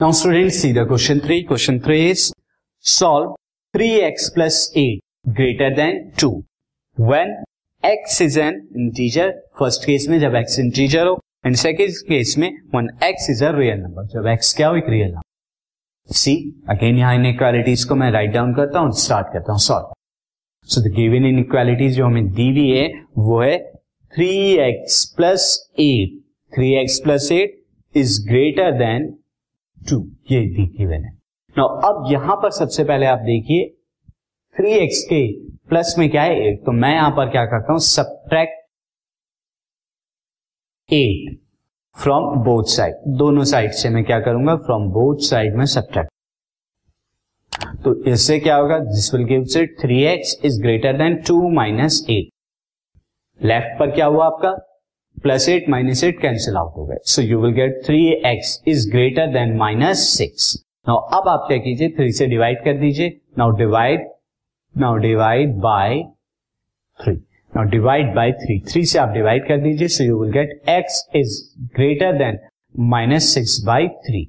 Now students see the question 3. Question 3 is solve 3x plus 8 greater than 2 when x is an integer first case में जब x integer हो and second case में when x is a real number जब x क्या हो एक real number see again यहाँ inequalities को मैं राइट डाउन करता हूँ स्टार्ट करता हूँ solve so the given inequalities जो हमें दी हुई है वो है 3x plus 8 3x plus 8 is greater than two, ये भी गिवन है। नो अब यहाँ पर सबसे पहले आप देखिए थ्री एक्स के प्लस में क्या है? एक तो मैं यहाँ पर क्या करता हूँ? Subtract eight from both side दोनों साइड से मैं क्या करूँगा? फ्रॉम बोथ साइड में सब्ट्रैक्ट तो इससे क्या होगा? This will give it three x is greater than two minus eight left पर क्या हुआ आपका? Plus eight minus eight cancel out हो गए। So you will get three x is greater than minus six now अब आप क्या कीजिए? थ्री से डिवाइड कर दीजिए। Now divide now divide by three now divide by three three से आप डिवाइड कर दीजिए। So you will get x is greater than minus six by three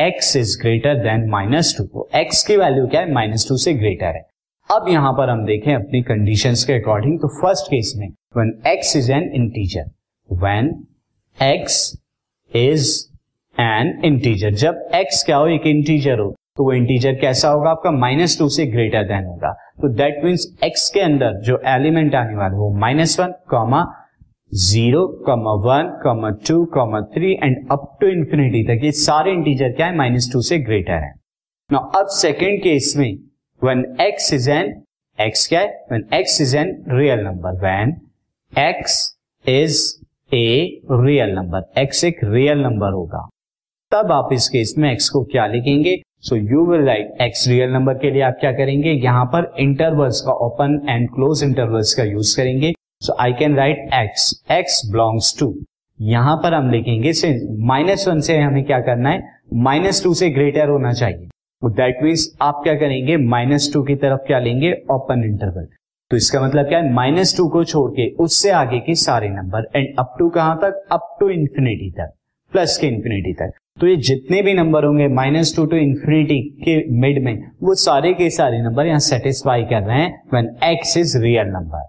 x is greater than minus two तो x की value क्या है? Minus two से greater है। अब यहाँ पर हम देखें अपनी कंडीशन के अकॉर्डिंग तो फ़र्स्ट केस में, when x is an integer, when x is an integer, जब x क्या हो, एक इंटीजर हो तो वो इंटीजर कैसा होगा? आपका माइनस टू से ग्रेटर देन होगा। तो दैट मीन्स एक्स के अंदर जो एलिमेंट आने वाला वो minus one comma zero comma one comma two comma three and up to infinity तक ये सारे इंटीजर क्या है? माइनस टू से ग्रेटर है। ना अब सेकेंड केस में when x is an x क्या है? When x is an real number. When x is a real number x एक रियल नंबर होगा। तब आप इस केस में एक्स को क्या लिखेंगे? So you will write x real number के लिए आप क्या करेंगे? यहाँ पर इंटरवल्स का ओपन एंड क्लोज इंटरवल्स का यूज़ करेंगे। So I can write x x belongs to यहाँ पर हम लिखेंगे माइनस वन से हमें क्या करना है? माइनस टू से ग्रेटर होना चाहिए। दैट मीन्स आप क्या करेंगे? माइनस टू की तरफ़ क्या लेंगे? ओपन इंटरवल तो इसका मतलब क्या है? माइनस टू को छोड़ के उससे आगे के सारे नंबर एंड अप टू कहाँ तक? अप टू इंफिनिटी तक. प्लस के इंफिनिटी तक. तो ये जितने भी नंबर होंगे माइनस टू टू इंफिनिटी के मिड में, वो सारे के सारे नंबर यहाँ सेटिस्फाई कर रहे हैं when x is real number